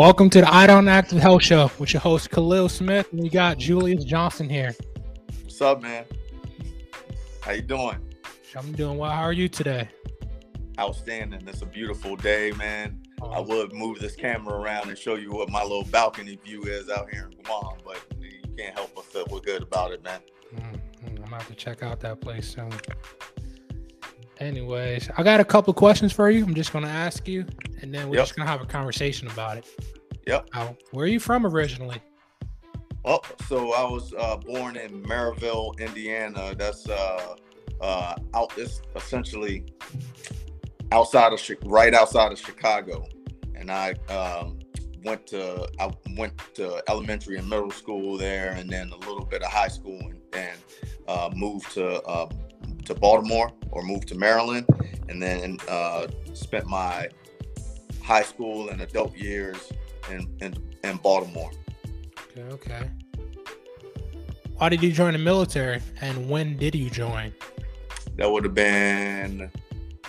Welcome to the I Don't Active Health Show with your host Khalil Smith, and we got Julius Johnson here. What's up, man? How you doing? I'm doing well. How are you today? Outstanding. It's a beautiful day, man. I would move this camera around and show you what my little balcony view is out here in Guam, but you can't help but feel good about it, man. Mm-hmm. I'm gonna have to check out that place soon. Anyways, I got a couple questions for you. I'm just gonna ask you, and then we're yep. just gonna have a conversation about it. Yep. How, where are you from originally? Oh, so I was uh, born in Merrillville, Indiana. That's uh, uh, out. It's essentially outside of right outside of Chicago, and I um, went to I went to elementary and middle school there, and then a little bit of high school, and, and uh, moved to uh, to Baltimore or moved to Maryland, and then uh, spent my high school and adult years in, in in Baltimore. Okay, okay. Why did you join the military, and when did you join? That would have been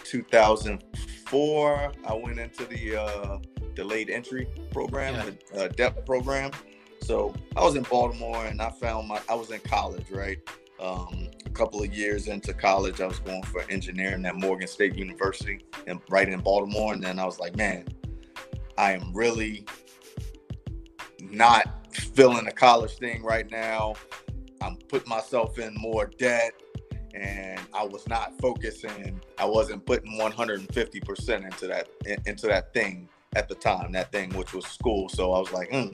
2004. I went into the uh, delayed entry program, yeah. the uh, DEP program. So I was in Baltimore, and I found my I was in college, right? Um, couple of years into college, I was going for engineering at Morgan State University, and right in Baltimore. And then I was like, man, I am really not feeling the college thing right now. I'm putting myself in more debt and I was not focusing. I wasn't putting 150% into that into that thing at the time, that thing which was school. So I was like, hmm.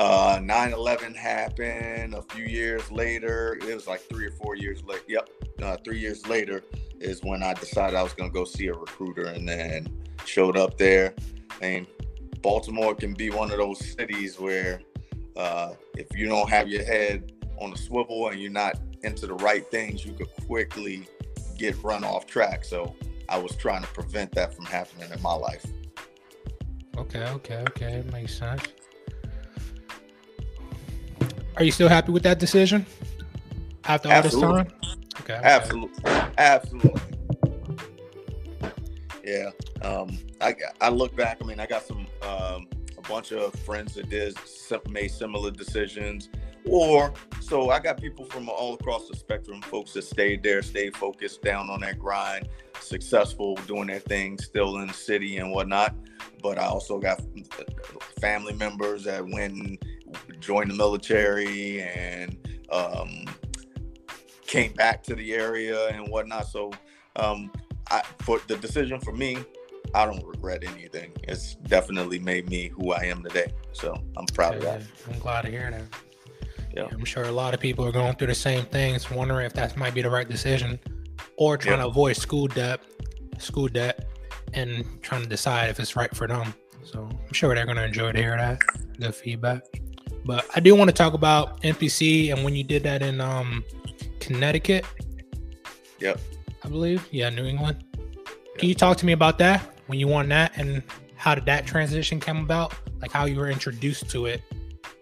Uh, 9/11 happened a few years later. It was like three or four years later. Yep, uh, three years later is when I decided I was gonna go see a recruiter, and then showed up there. And Baltimore can be one of those cities where uh, if you don't have your head on a swivel and you're not into the right things, you could quickly get run off track. So I was trying to prevent that from happening in my life. Okay, okay, okay. Makes sense. Are you still happy with that decision after all Absolutely. this time? Okay. Absolutely. Absolutely. Yeah. Um, I I look back. I mean, I got some um, a bunch of friends that did made similar decisions, or so I got people from all across the spectrum. Folks that stayed there, stayed focused, down on that grind, successful, doing their thing, still in the city and whatnot. But I also got family members that went and joined the military and um, came back to the area and whatnot. So um, I, for the decision for me, I don't regret anything. It's definitely made me who I am today. So I'm proud of that. I'm glad to hear that. Yeah. I'm sure a lot of people are going through the same things, wondering if that might be the right decision, or trying yeah. to avoid school debt, school debt, and trying to decide if it's right for them. So I'm sure they're going to enjoy to hear that. Good feedback. But I do want to talk about NPC and when you did that in um, Connecticut. Yep. I believe. Yeah, New England. Yep. Can you talk to me about that when you won that and how did that transition come about? Like how you were introduced to it,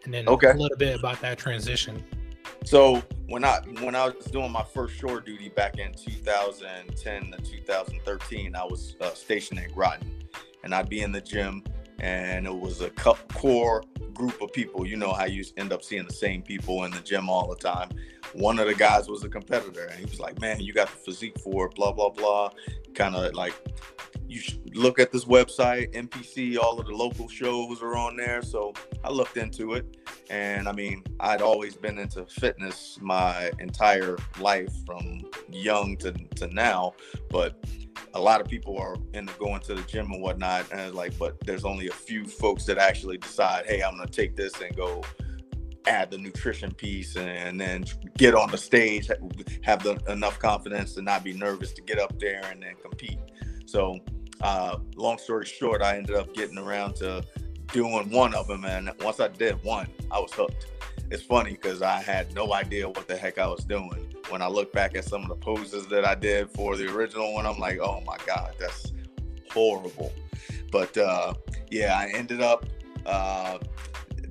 and then okay. a little bit about that transition. So when I when I was doing my first shore duty back in 2010 to 2013, I was uh, stationed at Groton, and I'd be in the gym, and it was a core group of people. You know how you end up seeing the same people in the gym all the time. One of the guys was a competitor, and he was like, "Man, you got the physique for it." Blah blah blah. Kind of like you look at this website, NPC. All of the local shows are on there. So I looked into it, and I mean, I'd always been into fitness my entire life, from young to to now, but a lot of people are into going to the gym and whatnot, and like, but there's only a few folks that actually decide, hey, I'm gonna take this and go add the nutrition piece and then get on the stage, have the, enough confidence to not be nervous to get up there and then compete. So, uh, long story short, I ended up getting around to doing one of them, and once I did one, I was hooked. It's funny because I had no idea what the heck I was doing when I look back at some of the poses that I did for the original one, I'm like, oh my God, that's horrible. But uh, yeah, I ended up, uh,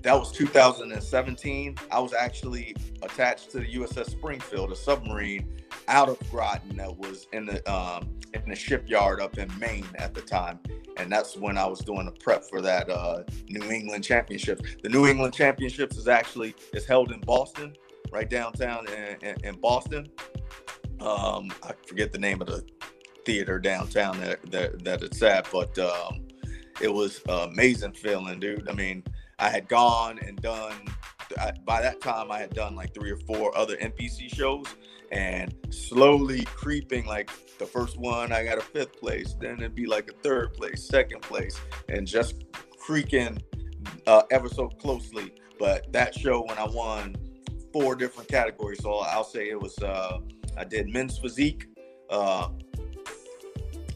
that was 2017. I was actually attached to the USS Springfield, a submarine out of Groton that was in the um, in the shipyard up in Maine at the time. and that's when I was doing the prep for that uh, New England Championship. The New England Championships is actually is held in Boston, right downtown in, in, in Boston. Um, I forget the name of the theater downtown that that, that it's at, but um, it was amazing feeling, dude. I mean, I had gone and done. I, by that time, I had done like three or four other NPC shows, and slowly creeping. Like the first one, I got a fifth place. Then it'd be like a third place, second place, and just creaking uh, ever so closely. But that show, when I won four different categories, so I'll say it was. Uh, I did men's physique, uh,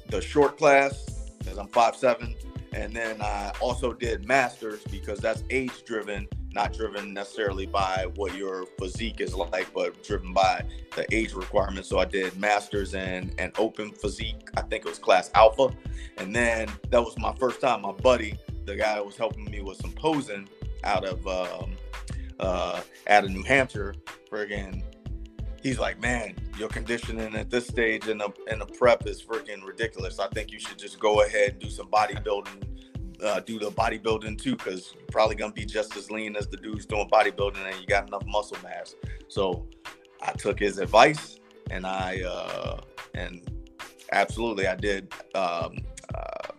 the short class, because I'm five seven, and then I also did masters because that's age driven, not driven necessarily by what your physique is like, but driven by the age requirements. So I did masters and and open physique. I think it was class alpha, and then that was my first time. My buddy, the guy that was helping me with some posing out of um, uh, out of New Hampshire, friggin' he's like, man, your conditioning at this stage in the in the prep is freaking ridiculous. I think you should just go ahead and do some bodybuilding, uh, do the bodybuilding too, because you're probably gonna be just as lean as the dudes doing bodybuilding, and you got enough muscle mass. So I took his advice, and I uh, and absolutely I did um, uh,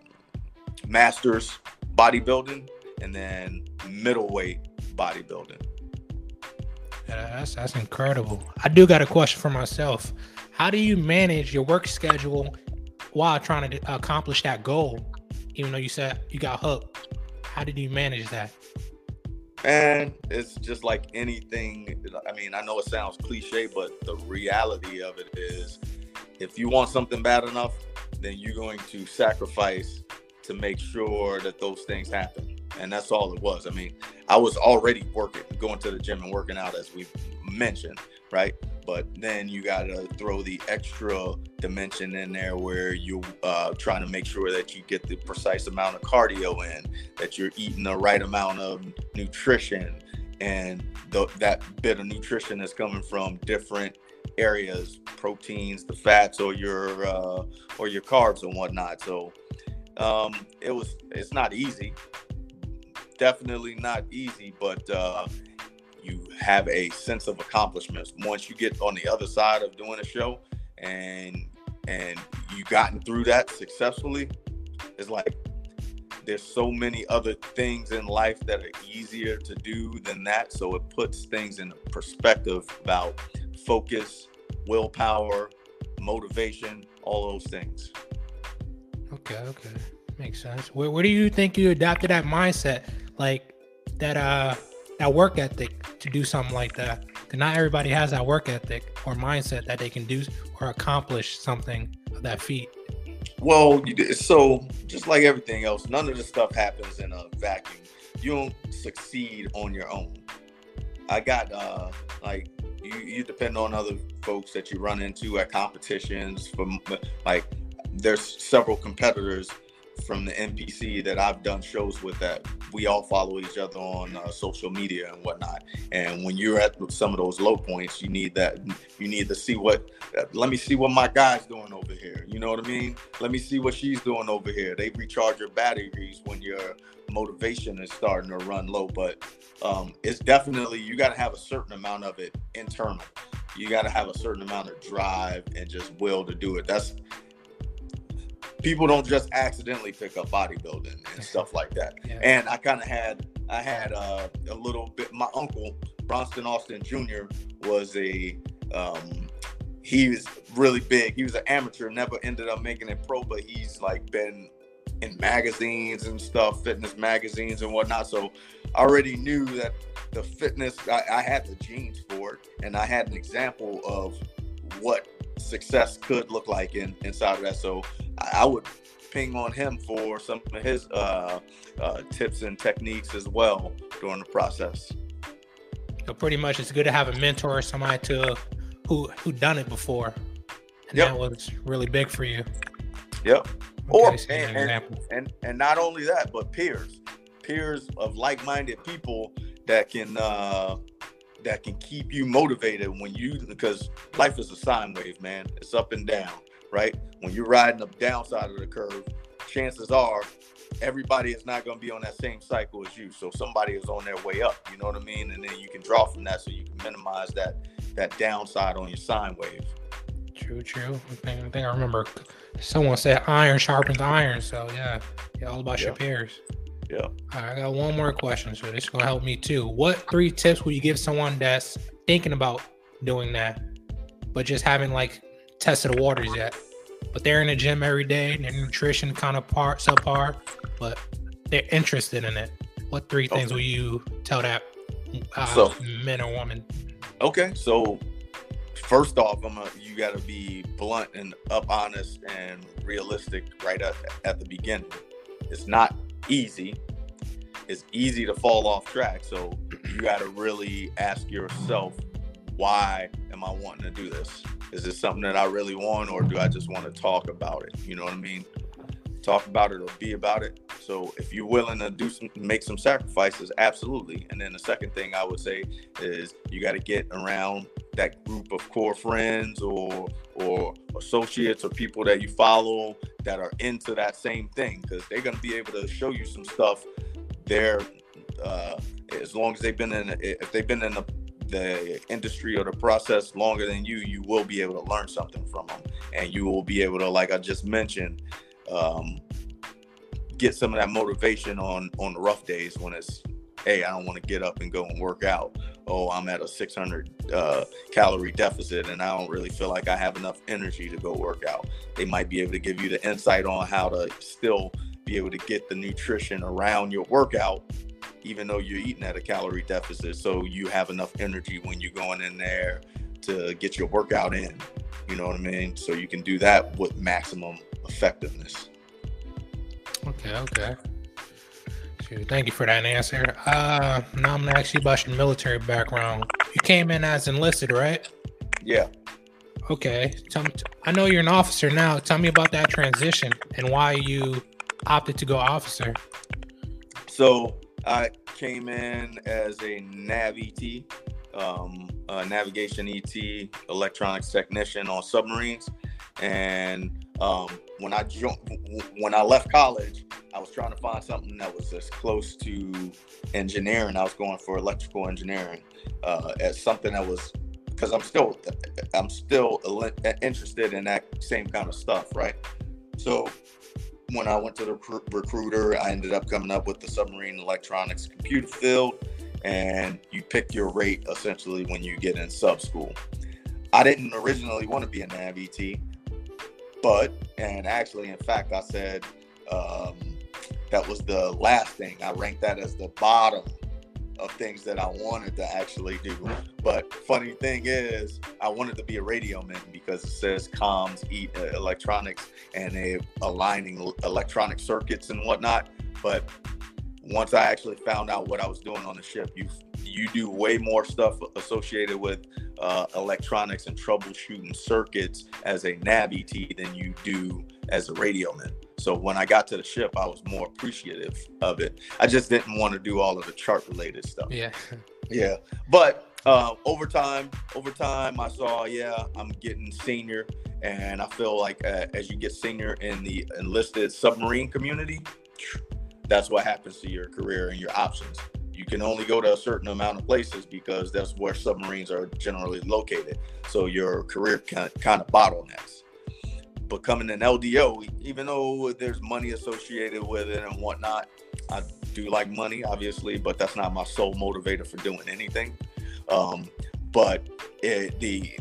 masters bodybuilding, and then middleweight bodybuilding that's that's incredible. I do got a question for myself. How do you manage your work schedule while trying to accomplish that goal? Even though you said you got hooked, how did you manage that? And it's just like anything. I mean, I know it sounds cliche, but the reality of it is, if you want something bad enough, then you're going to sacrifice to make sure that those things happen and that's all it was. I mean, I was already working, going to the gym and working out as we mentioned, right? But then you got to throw the extra dimension in there where you uh, trying to make sure that you get the precise amount of cardio in, that you're eating the right amount of nutrition, and the, that bit of nutrition is coming from different areas, proteins, the fats, or your uh, or your carbs and whatnot. So um, it was it's not easy definitely not easy, but uh, you have a sense of accomplishments once you get on the other side of doing a show and and you gotten through that successfully. It's like there's so many other things in life that are easier to do than that. So it puts things in perspective about focus, willpower, motivation, all those things. Okay, okay. Makes sense. Where, where do you think you adapted that mindset? Like that uh that work ethic to do something like that. Cause not everybody has that work ethic or mindset that they can do or accomplish something of that feat. Well, so just like everything else, none of this stuff happens in a vacuum. You don't succeed on your own. I got uh like you you depend on other folks that you run into at competitions from like there's several competitors from the NPC that I've done shows with that we all follow each other on uh, social media and whatnot. And when you're at some of those low points, you need that. You need to see what. Uh, let me see what my guy's doing over here. You know what I mean? Let me see what she's doing over here. They recharge your batteries when your motivation is starting to run low. But um, it's definitely you got to have a certain amount of it internal. You got to have a certain amount of drive and just will to do it. That's people don't just accidentally pick up bodybuilding and stuff like that. Yeah. And I kind of had I had uh, a little bit. My uncle Bronston Austin Jr. was a um, he was really big. He was an amateur, never ended up making it pro, but he's like been in magazines and stuff, fitness magazines and whatnot. So I already knew that the fitness I, I had the genes for it, and I had an example of what success could look like in inside of that. So I would ping on him for some of his uh, uh, tips and techniques as well during the process. So pretty much, it's good to have a mentor somebody to who who done it before, and yep. that was really big for you. Yep. or and, and, and, and not only that, but peers, peers of like-minded people that can uh, that can keep you motivated when you because life is a sine wave, man. It's up and down right? When you're riding the downside of the curve, chances are everybody is not going to be on that same cycle as you. So somebody is on their way up. You know what I mean? And then you can draw from that, so you can minimize that that downside on your sine wave. True, true. I think, I, remember someone said iron sharpens iron. So yeah, yeah, all about yeah. your peers. Yeah. All right, I got one more question, so this is gonna help me too. What three tips would you give someone that's thinking about doing that, but just haven't like tested the waters yet? But they're in the gym every day, their nutrition kind of part subpar, but they're interested in it. What three things okay. will you tell that uh, so, men or woman? Okay, so first off, I'm a, you got to be blunt and up, honest and realistic right at, at the beginning. It's not easy. It's easy to fall off track. So you got to really ask yourself, why am I wanting to do this? Is this something that I really want, or do I just want to talk about it? You know what I mean? Talk about it or be about it. So if you're willing to do some, make some sacrifices, absolutely. And then the second thing I would say is you got to get around that group of core friends or or associates or people that you follow that are into that same thing because they're going to be able to show you some stuff there uh, as long as they've been in if they've been in the, the industry or the process longer than you you will be able to learn something from them and you will be able to like i just mentioned um, get some of that motivation on on the rough days when it's hey i don't want to get up and go and work out oh, I'm at a 600 uh, calorie deficit and I don't really feel like I have enough energy to go work out. They might be able to give you the insight on how to still be able to get the nutrition around your workout, even though you're eating at a calorie deficit. So you have enough energy when you're going in there to get your workout in. You know what I mean? So you can do that with maximum effectiveness. Okay, okay. Thank you for that answer. Uh, now I'm gonna ask you about your military background. You came in as enlisted, right? Yeah. Okay. Tell me, I know you're an officer now. Tell me about that transition and why you opted to go officer. So I came in as a Nav ET, um, navigation ET, electronics technician on submarines, and um, when I joined, when I left college, I was trying to find something that was as close to engineering. I was going for electrical engineering uh, as something that was because I'm still I'm still interested in that same kind of stuff, right? So when I went to the recruiter, I ended up coming up with the submarine electronics computer field, and you pick your rate essentially when you get in sub school. I didn't originally want to be a Nav but and actually, in fact, I said um, that was the last thing. I ranked that as the bottom of things that I wanted to actually do. But funny thing is, I wanted to be a radio man because it says comms, eat uh, electronics, and they aligning electronic circuits and whatnot. But once I actually found out what I was doing on the ship, you you do way more stuff associated with uh, electronics and troubleshooting circuits as a nav ET than you do as a radio man. So when I got to the ship, I was more appreciative of it. I just didn't want to do all of the chart related stuff. Yeah. yeah. But uh, over time, over time, I saw, yeah, I'm getting senior, and I feel like uh, as you get senior in the enlisted submarine community, that's what happens to your career and your options. You can only go to a certain amount of places because that's where submarines are generally located. So your career kind of, bottlenecks becoming an LDO, even though there's money associated with it and whatnot. I do like money, obviously, but that's not my sole motivator for doing anything. Um, but it, the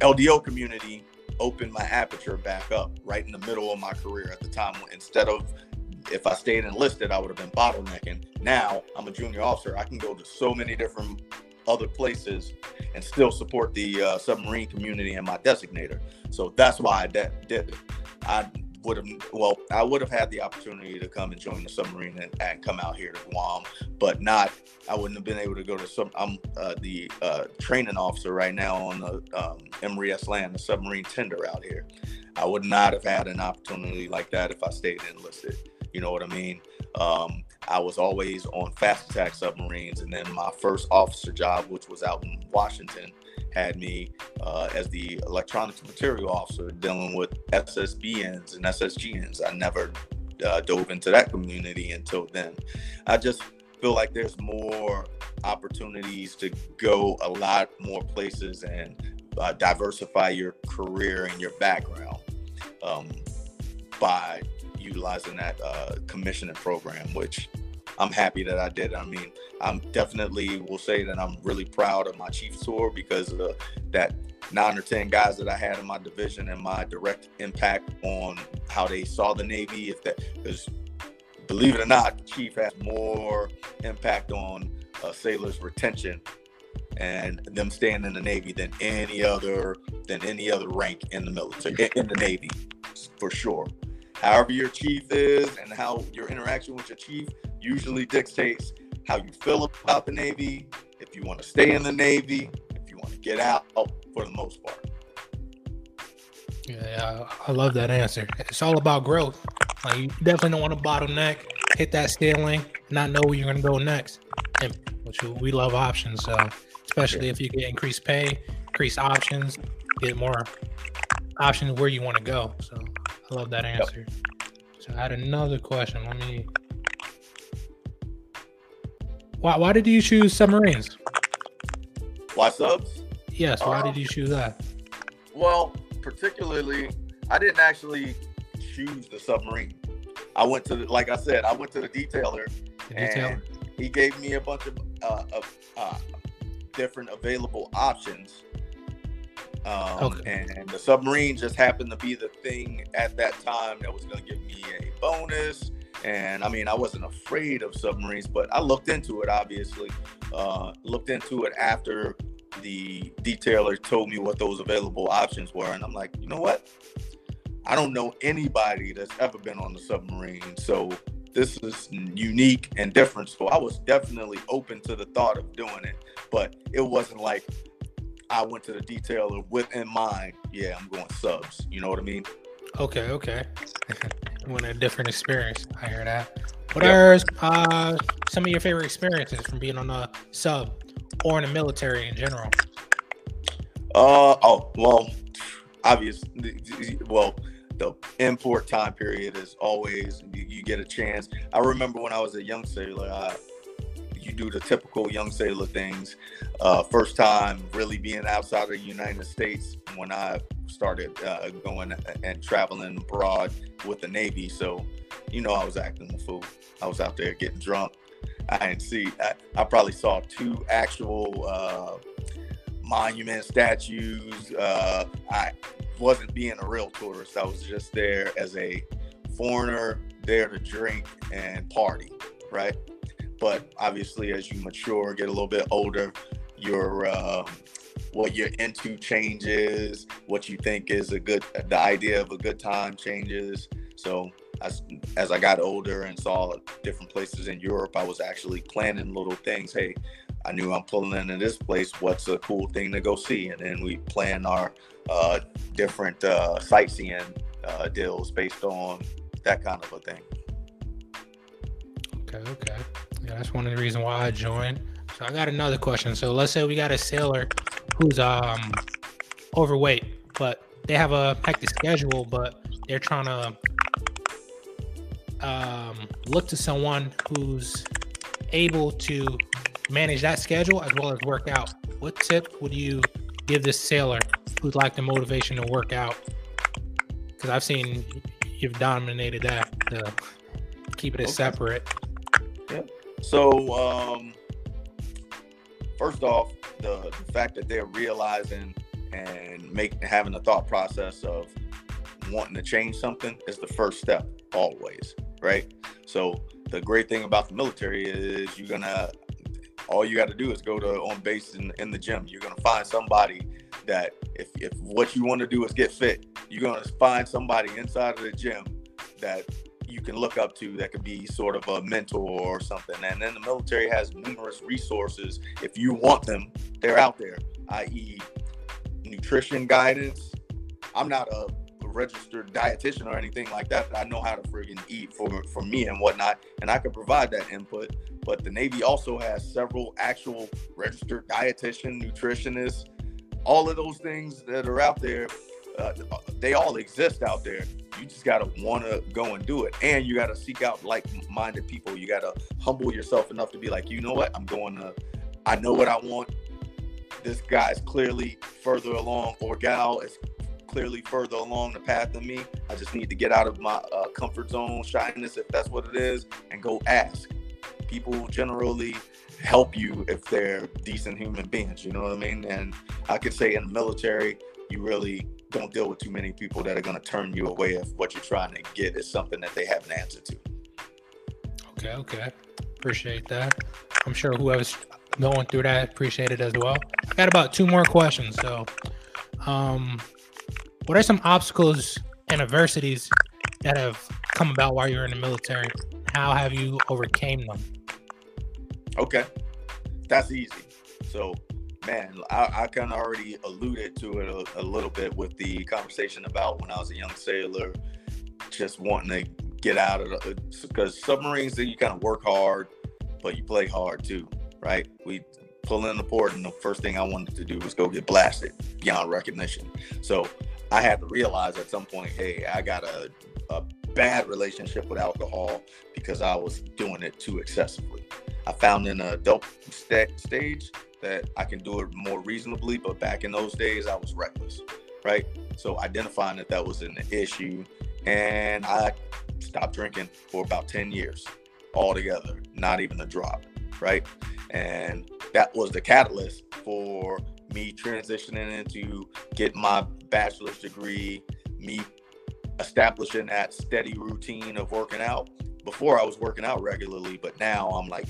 LDO community opened my aperture back up right in the middle of my career at the time. Instead of if I stayed enlisted, I would have been bottlenecking. Now I'm a junior officer. I can go to so many different other places and still support the uh, submarine community and my designator. So that's why I de- did it. I would have, well, I would have had the opportunity to come and join the submarine and, and, come out here to Guam, but not, I wouldn't have been able to go to some, I'm uh, the uh, training officer right now on the um. Land, the submarine tender out here. I would not have had an opportunity like that if I stayed enlisted. You know what I mean? Um, I was always on fast attack submarines, and then my first officer job, which was out in Washington, had me uh, as the electronics material officer dealing with SSBNs and SSGNs. I never uh, dove into that community until then. I just feel like there's more opportunities to go a lot more places and uh, diversify your career and your background um, by utilizing that uh, commissioning program, which I'm happy that I did. I mean, I'm definitely will say that I'm really proud of my Chiefs tour because of that nine or ten guys that I had in my division and my direct impact on how they saw the Navy. If that because believe it or not, Chief has more impact on uh, sailors' retention and them staying in the Navy than any other than any other rank in the military in the Navy, for sure. However, your chief is and how your interaction with your chief usually dictates how you feel about the Navy, if you want to stay in the Navy, if you want to get out for the most part. Yeah, I love that answer. It's all about growth. Like you definitely don't want to bottleneck, hit that ceiling, not know where you're gonna go next. And which we love options. So especially yeah. if you get increased pay, increased options, get more options where you want to go. So I love that answer. Yep. So I had another question. Let me. Why, why did you choose submarines? Why subs? Yes. Why did you choose that? Well, particularly, I didn't actually choose the submarine. I went to, the, like I said, I went to the detailer, the detailer? and he gave me a bunch of, uh, of uh, different available options. Um, okay. And the submarine just happened to be the thing at that time that was going to give me a bonus. And I mean, I wasn't afraid of submarines, but I looked into it, obviously. Uh, looked into it after the detailer told me what those available options were. And I'm like, you know what? I don't know anybody that's ever been on the submarine. So this is unique and different. So I was definitely open to the thought of doing it, but it wasn't like I went to the detailer with in mind. Yeah, I'm going subs. You know what I mean? Okay, okay. Went a different experience. I hear that. What yep. are uh, some of your favorite experiences from being on a sub or in the military in general? Uh oh, well, obvious. Well, the import time period is always you, you, get a chance. I remember when I was a young sailor, I, you do the typical young sailor things. Uh, first time really being outside of the United States when I started uh, going and traveling abroad with the Navy. So, you know, I was acting the fool. I was out there getting drunk. I didn't see. I, I probably saw two actual uh, monument statues. Uh, I wasn't being a real tourist. I was just there as a foreigner, there to drink and party, right? But obviously, as you mature, get a little bit older, your uh, what you're into changes. What you think is a good, the idea of a good time changes. So as, as I got older and saw different places in Europe, I was actually planning little things. Hey, I knew I'm pulling into this place. What's a cool thing to go see? And then we plan our uh, different uh, sightseeing uh, deals based on that kind of a thing. Okay, okay. Yeah, that's one of the reasons why I joined. So I got another question. So let's say we got a sailor who's um overweight, but they have a hectic schedule, but they're trying to um, look to someone who's able to manage that schedule as well as work out. What tip would you give this sailor who'd like the motivation to work out? Because I've seen you've dominated that to keep it okay. separate. So, um, first off, the, the fact that they're realizing and making having a thought process of wanting to change something is the first step always, right? So the great thing about the military is you're gonna all you got to do is go to on base in, in the gym. You're gonna find somebody that if, if what you want to do is get fit, you're gonna find somebody inside of the gym that you can look up to that could be sort of a mentor or something. And then the military has numerous resources. If you want them, they're out there, i.e., nutrition guidance. I'm not a registered dietitian or anything like that. I know how to friggin' eat for for me and whatnot, and I can provide that input. But the Navy also has several actual registered dietitian, nutritionists, all of those things that are out there. Uh, they all exist out there. You just gotta want to go and do it, and you gotta seek out like-minded people. You gotta humble yourself enough to be like, you know what, I'm going to. I know what I want. This guy is clearly further along, or gal is clearly further along the path than me. I just need to get out of my uh, comfort zone, shyness, if that's what it is, and go ask. People generally help you if they're decent human beings. You know what I mean? And I could say in the military, you really don't deal with too many people that are going to turn you away if what you're trying to get is something that they have an answer to. Okay, okay. Appreciate that. I'm sure whoever's going through that appreciate it as well. I got about two more questions. So, um, what are some obstacles and adversities that have come about while you're in the military? How have you overcame them? Okay, that's easy. So man, I, I kind of already alluded to it a, a, little bit with the conversation about when I was a young sailor, just wanting to get out of. Because submarines, you kind of work hard, but you play hard too, right? We pull in the port, and the first thing I wanted to do was go get blasted beyond recognition. So I had to realize at some point, hey, I got a, a bad relationship with alcohol because I was doing it too excessively. I found in a adult st- stage that I can do it more reasonably. But back in those days, I was reckless, right? So identifying that that was an issue, and I stopped drinking for about 10 years altogether, not even a drop, right? And that was the catalyst for me transitioning into getting my bachelor's degree, me establishing that steady routine of working out. Before I was working out regularly, but now I'm like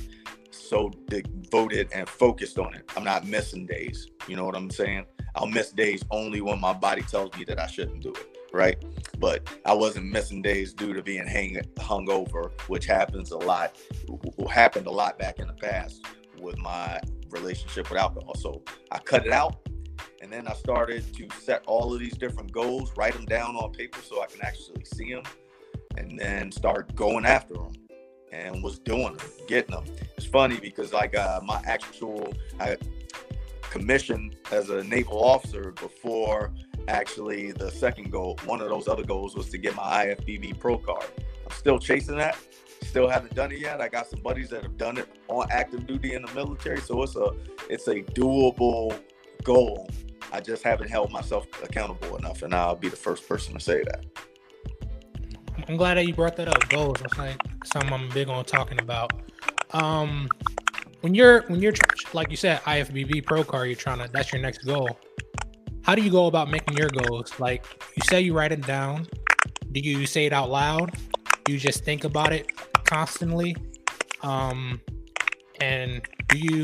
so devoted and focused on it. I'm not missing days. You know what I'm saying? I'll miss days only when my body tells me that I shouldn't do it. Right. But I wasn't missing days due to being hang hungover, which happens a lot, happened a lot back in the past with my relationship with alcohol. So I cut it out. And then I started to set all of these different goals, write them down on paper so I can actually see them, and then start going after them and was doing them, getting them. It's funny because like uh, my actual I as a naval officer before actually the second goal. One of those other goals was to get my IFBB Pro card. I'm still chasing that. Still haven't done it yet. I got some buddies that have done it on active duty in the military, so it's a it's a doable goal. I just haven't held myself accountable enough, and I'll be the first person to say that. I'm glad that you brought that up. Goals. It's like something I'm big on talking about. Um, when you're when you're like you said, IFBB Pro Card, you're trying to that's your next goal. How do you go about making your goals? Like you say, you write it down. Do you say it out loud? Do you just think about it constantly? Um, and do you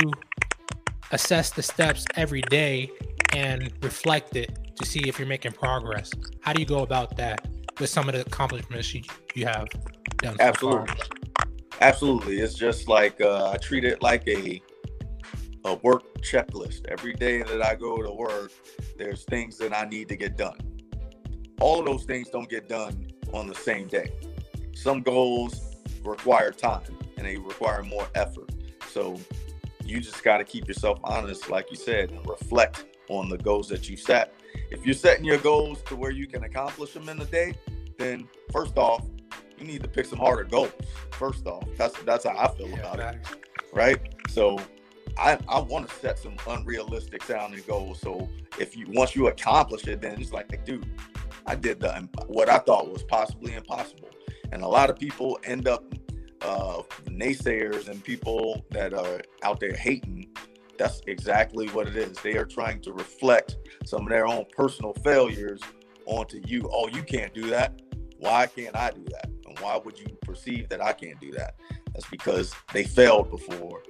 assess the steps every day and reflect it to see if you're making progress? How do you go about that? with some of the accomplishments you, you have done. Absolutely. So Absolutely. It's just like uh, I treat it like a a work checklist. Every day that I go to work, there's things that I need to get done. All of those things don't get done on the same day. Some goals require time and they require more effort. So you just got to keep yourself honest, like you said, and reflect on the goals that you set if you're setting your goals to where you can accomplish them in a day, then first off, you need to pick some harder goals. First off, that's that's how I feel yeah, about it, right? So I, I want to set some unrealistic sounding goals. So if you once you accomplish it, then it's like, dude, I did the what I thought was possibly impossible. And a lot of people end up uh, naysayers and people that are out there hating that's exactly what it is. They are trying to reflect some of their own personal failures onto you. Oh, you can't do that. Why can't I do that? And why would you perceive that I can't do that? That's because they failed before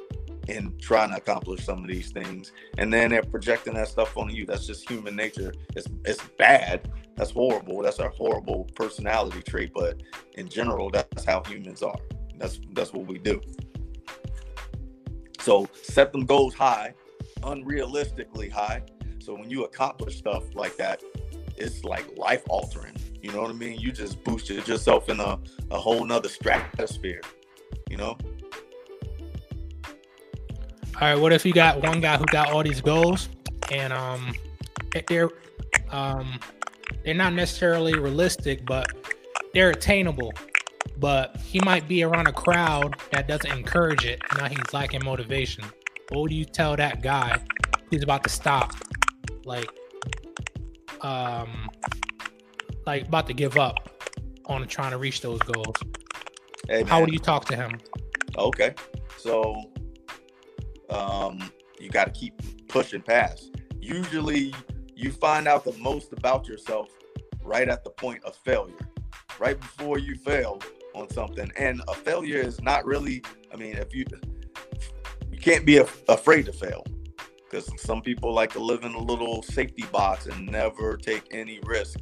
in trying to accomplish some of these things. And then they're projecting that stuff on you. That's just human nature. It's it's bad. That's horrible. That's a horrible personality trait. But in general, that's how humans are. That's that's what we do. So set them goals high, unrealistically high. So when you accomplish stuff like that, it's like life altering. You know what I mean? You just boosted yourself in a, a whole nother stratosphere, you know? All right, what if you got one guy who got all these goals and um they're um they're not necessarily realistic, but they're attainable, but he might be around a crowd that doesn't encourage it. Now he's lacking motivation. What do you tell that guy who's about to stop, like, um, like about to give up on trying to reach those goals? Hey, How would you talk to him? Okay, so um, you got to keep pushing past. Usually, you find out the most about yourself right at the point of failure, right before you fail on something. And a failure is not really, I mean, if you you can't be af- afraid to fail because some people like to live in a little safety box and never take any risk.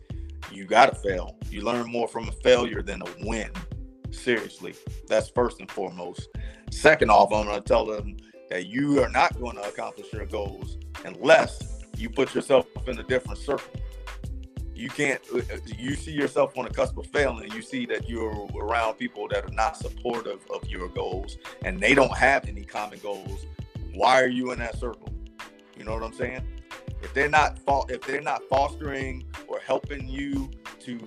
You got to fail. You learn more from a failure than a win. Seriously, that's first and foremost. Second off, I'm to tell them that you are not going to accomplish your goals unless you put yourself in a different circle. You can't, uh, uh, you see yourself on the cusp of failing, you see that you're around people that are not supportive of your goals and they don't have any common goals. Why are you in that circle? You know what I'm saying? If they're not if they're not fostering or helping you to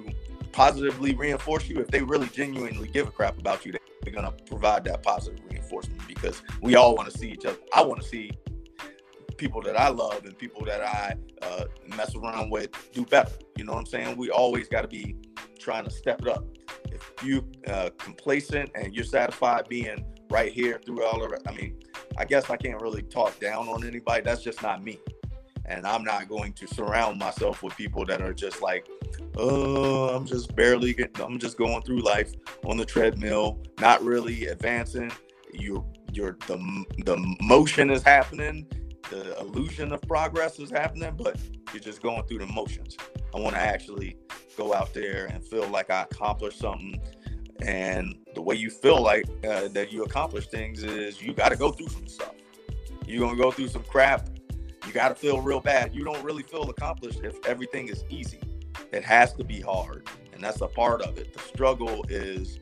positively reinforce you, if they really genuinely give a crap about you, they're gonna provide that positive reinforcement because we all want to see each other. I want to see people that I love and people that I uh, mess around with do better. You know what I'm saying? We always got to be trying to step it up. If you uh, complacent and you're satisfied being right here through all of it, I mean, I guess I can't really talk down on anybody. That's just not me. And I'm not going to surround myself with people that are just like, oh, I'm just barely getting, I'm just going through life on the treadmill, not really advancing. You, you're the the motion is happening, the illusion of progress is happening, but you're just going through the motions. I want to actually go out there and feel like I accomplished something. And the way you feel like uh, that you accomplish things is you got to go through some stuff. You're gonna go through some crap. You got to feel real bad. You don't really feel accomplished if everything is easy. It has to be hard, and that's a part of it. The struggle is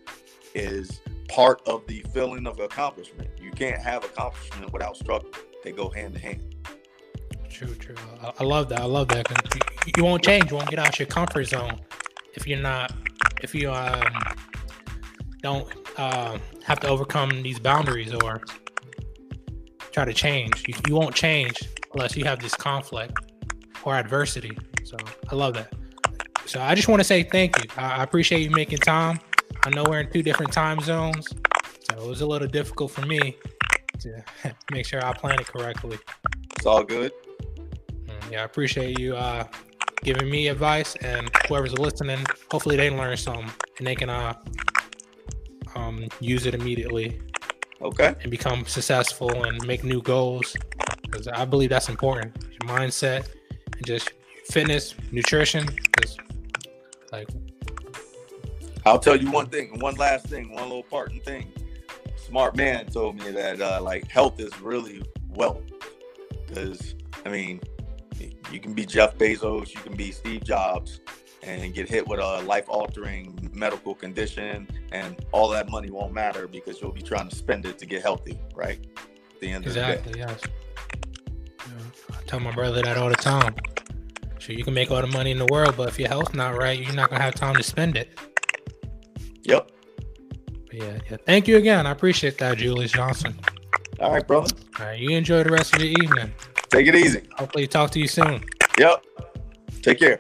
is part of the feeling of accomplishment. You can't have accomplishment without struggle. They go hand to hand. True, true. I, I love that. I love that. You, you, won't change. You won't get out your comfort zone if you're not. If you um, don't uh, have to overcome these boundaries or try to change. You, you won't change unless you have this conflict or adversity. So I love that. So I just want to say thank you. I, appreciate you making time. I know we're in two different time zones, so it was a little difficult for me to make sure I plan it correctly. It's all good. Mm, yeah, I appreciate you uh, giving me advice, and whoever's listening, hopefully they learn something and they can uh, um, use it immediately. Okay. And become successful and make new goals because I believe that's important. Your mindset and just fitness, nutrition. Because like, I'll tell you one thing, one last thing, one little parting thing smart man told me that uh, like health is really wealth. Because I mean, you can be Jeff Bezos, you can be Steve Jobs, and get hit with a life-altering medical condition, and all that money won't matter because you'll be trying to spend it to get healthy, right? At the end exactly. Of the day. Yes. I tell my brother that all the time. Sure, you can make all the money in the world, but if your health's not right, you're not gonna have time to spend it. Yep yeah, yeah. Thank you again. I appreciate that, Julius Johnson. All right, bro. All right, you enjoy the rest of your evening. Take it easy. Hopefully, talk to you soon. Yep. Take care.